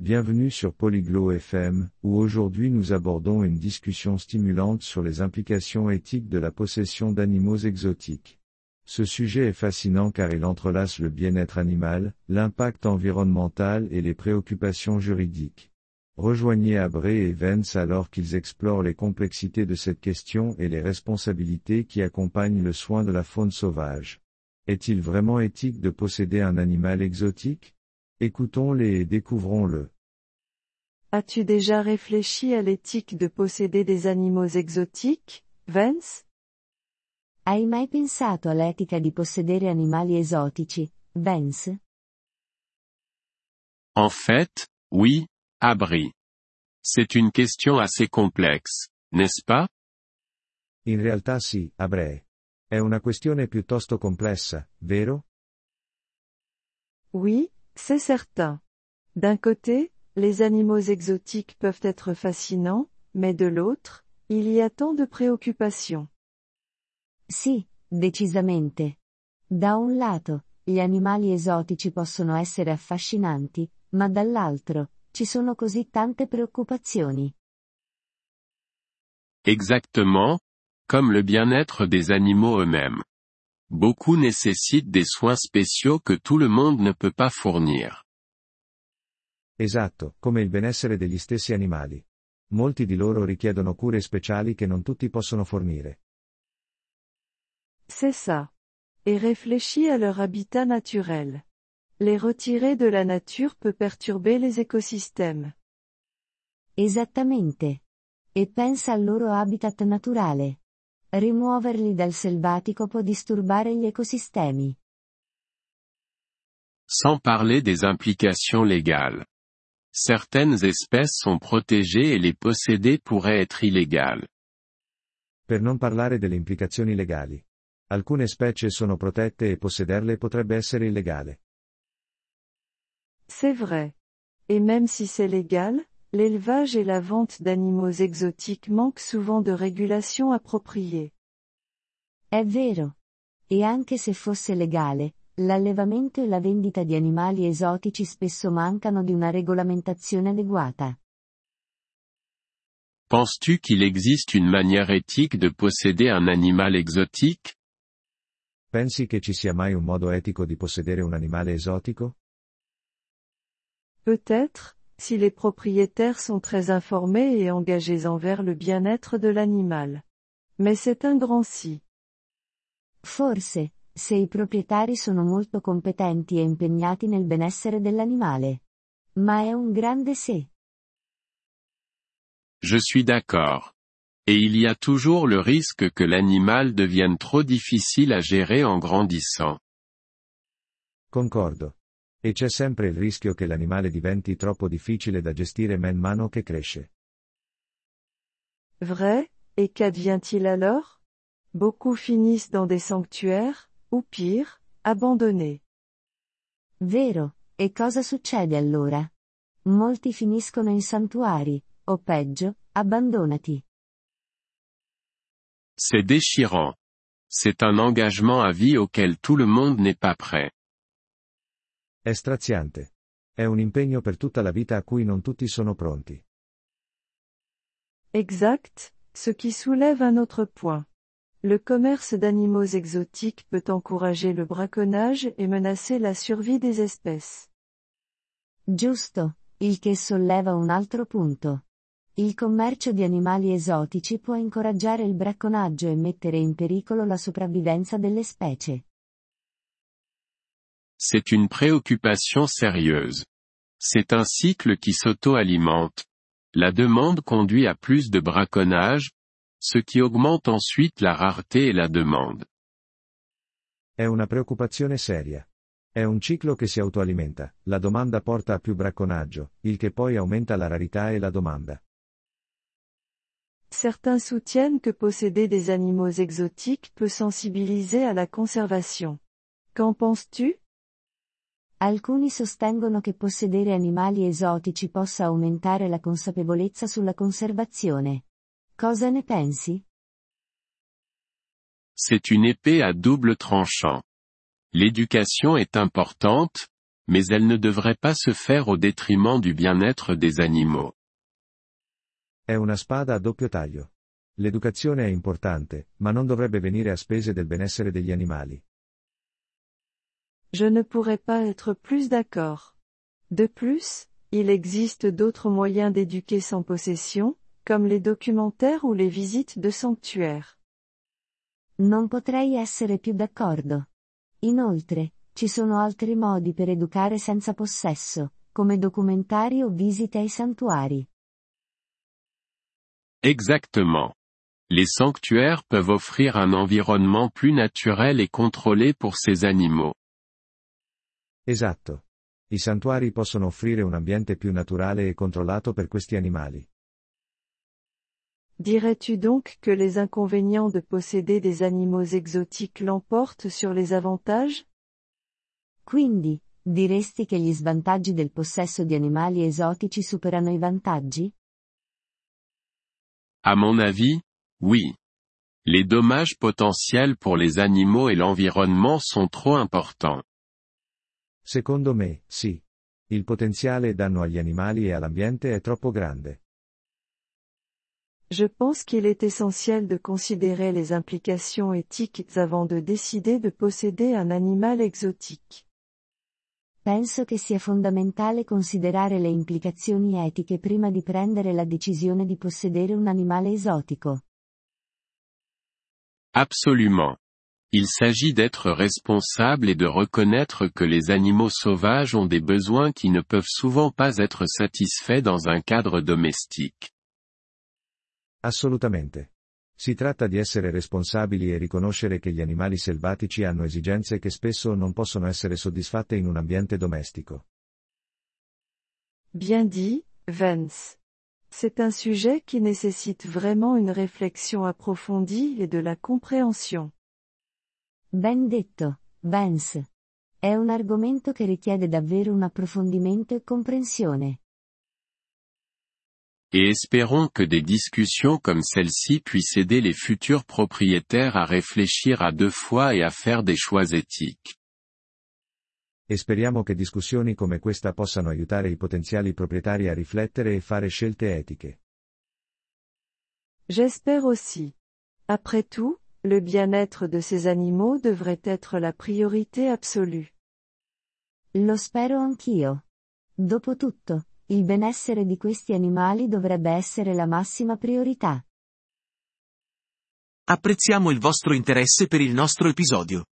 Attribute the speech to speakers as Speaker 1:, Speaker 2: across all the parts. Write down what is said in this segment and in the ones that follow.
Speaker 1: Bienvenue sur Polyglot FM, où aujourd'hui nous abordons une discussion stimulante sur les implications éthiques de la possession d'animaux exotiques. Ce sujet est fascinant car il entrelace le bien-être animal, l'impact environnemental et les préoccupations juridiques. Rejoignez Abré et Vence alors qu'ils explorent les complexités de cette question et les responsabilités qui accompagnent le soin de la faune sauvage. Est-il vraiment éthique de posséder un animal exotique? Écoutons-les et découvrons-le.
Speaker 2: As-tu déjà réfléchi à l'éthique de posséder des animaux exotiques, Vance?
Speaker 3: Hai mai pensato all'etica di possedere animali esotici, Vance?
Speaker 4: En fait, oui, Abri. C'est une question assez complexe, n'est-ce pas?
Speaker 1: In realtà sì, Abré. È una questione piuttosto complessa, vero?
Speaker 2: Oui, c'est certain. D'un côté, les animaux exotiques peuvent être fascinants, mais de l'autre, il y a tant de préoccupations.
Speaker 3: Sì, decisamente. Da un lato, gli animali esotici possono essere affascinanti, ma dall'altro, ci sono così tante preoccupazioni.
Speaker 4: Exactement, comme le bien-être des animaux eux-mêmes. Beaucoup nécessitent des soins spéciaux que tout le monde ne peut pas fournir.
Speaker 1: Esatto, come il benessere degli stessi animali. Molti di loro richiedono cure speciali che non tutti possono fornire.
Speaker 2: C'est ça. Et réfléchis à leur habitat naturel. Les retirer de la nature peut perturber les écosystèmes.
Speaker 3: Esattamente. E pensa al loro habitat naturale. Rimuoverli dal selvatico può disturbare gli ecosistemi.
Speaker 4: Sans parler des implications légales. Certaines espèces sont protégées et les posséder pourrait être illégal.
Speaker 1: Per non parlare delle implicazioni legali. Alcune specie sono protette e possederle potrebbe essere illegale.
Speaker 2: C'est vrai. Et même si c'est légal, l'élevage et la vente d'animaux exotiques manquent souvent de régulation appropriée.
Speaker 3: È vero. E anche se fosse legale, l'allevamento e la vendita di animali esotici spesso mancano di una regolamentazione adeguata.
Speaker 4: Penses-tu qu'il existe une manière éthique de posséder un animal exotique?
Speaker 1: Pensi che ci sia mai un modo etico di possedere un animale esotico?
Speaker 2: Peut-être, si les propriétaires sont très informés et engagés envers le bien-être de l'animal. Mais c'est un grand si.
Speaker 3: Forse, se i proprietari sono molto competenti e impegnati nel benessere dell'animale. Ma è un grande se.
Speaker 4: Je suis d'accord. Et il y a toujours le risque que l'animal devienne trop difficile à gérer en grandissant.
Speaker 1: Concordo. E c'è sempre il rischio che l'animale diventi troppo difficile da gestire man mano che cresce.
Speaker 2: Vrai, et qu'advient-il alors? Beaucoup finissent dans des sanctuaires, ou pire, abandonnés.
Speaker 3: Vero, e cosa succede allora? Molti finiscono in santuari, o peggio, abbandonati.
Speaker 4: C'est déchirant. C'est un engagement à vie auquel tout le monde n'est pas prêt.
Speaker 1: È straziante. È un impegno per tutta la vita a cui non tutti sono pronti.
Speaker 2: Exact, ce qui soulève un autre point. Le commerce d'animaux exotiques peut encourager le braconnage et menacer la survie des espèces.
Speaker 3: Giusto, il che solleva un altro punto. Il commercio di animali esotici può incoraggiare il bracconaggio e mettere in pericolo la sopravvivenza delle specie.
Speaker 4: C'est une préoccupation sérieuse. C'est un cycle qui s'auto-alimente. La demande conduit à plus de braconnage, ce qui augmente ensuite la rareté et la demande.
Speaker 1: È una preoccupazione seria. È un ciclo che si autoalimenta, la domanda porta a più bracconaggio, il che poi aumenta la rarità e la domanda.
Speaker 2: Certains soutiennent que posséder des animaux exotiques peut sensibiliser à la conservation. Qu'en penses-tu?
Speaker 3: Alcuni sostengono che possedere animali esotici possa aumentare la consapevolezza sulla conservazione. Cosa ne pensi?
Speaker 4: C'est une épée à double tranchant. L'éducation est importante, mais elle ne devrait pas se faire au détriment du bien-être des animaux.
Speaker 1: È una spada a doppio taglio. L'educazione è importante, ma non dovrebbe venire a spese del benessere degli animali.
Speaker 2: Je ne pourrais pas être plus d'accord. De plus, il existe d'autres moyens d'éduquer sans possession, comme les documentaires ou les visites de sanctuaires.
Speaker 3: Non potrei essere più d'accordo. Inoltre, ci sono altri modi per educare senza possesso, come documentari o visite ai santuari.
Speaker 4: Exactement. Les sanctuaires peuvent offrir un environnement plus naturel et contrôlé pour ces animaux.
Speaker 1: Esatto. I santuari possono offrire un ambiente più naturale e controllato per questi animali.
Speaker 2: Dirais-tu donc que les inconvénients de posséder des animaux exotiques l'emportent sur les avantages?
Speaker 3: Quindi, diresti che gli svantaggi del possesso di animali esotici superano i vantaggi?
Speaker 4: À mon avis, oui. Les dommages potentiels pour les animaux et l'environnement sont trop importants.
Speaker 1: Secondo me, sì. Il potenziale danno agli animali e all'ambiente è troppo grande.
Speaker 2: Je pense qu'il est essentiel de considérer les implications éthiques avant de décider de posséder un animal exotique.
Speaker 3: Penso che sia fondamentale considerare le implicazioni etiche prima di prendere la decisione di possedere un animale esotico.
Speaker 4: Absolument. Il s'agit d'être responsable et de reconnaître que les animaux sauvages ont des besoins qui ne peuvent souvent pas être satisfaits dans un cadre domestique.
Speaker 1: Assolutamente. Si tratta di essere responsabili e riconoscere che gli animali selvatici hanno esigenze che spesso non possono essere soddisfatte in un ambiente domestico.
Speaker 2: Bien dit, Vance. C'est un sujet qui nécessite vraiment une réflexion approfondie et de la compréhension.
Speaker 3: Ben detto, Vance. È un argomento che richiede davvero un approfondimento e comprensione.
Speaker 4: Et espérons que des discussions comme celle-ci puissent aider les futurs propriétaires à réfléchir à deux fois et à faire des choix éthiques.
Speaker 1: E speriamo che discussioni come questa possano aiutare i potenziali proprietari a riflettere e fare scelte etiche.
Speaker 2: J'espère aussi. Après tout, le bien-être de ces animaux devrait être la priorité absolue.
Speaker 3: Lo spero anch'io. Dopotutto, il benessere di questi animali dovrebbe essere la massima priorità.
Speaker 5: Apprezziamo il vostro interesse per il nostro episodio.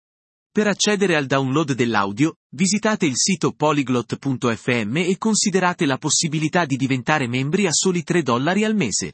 Speaker 5: Per accedere al download dell'audio, visitate il sito polyglot.fm e considerate la possibilità di diventare membri a soli 3 dollari al mese.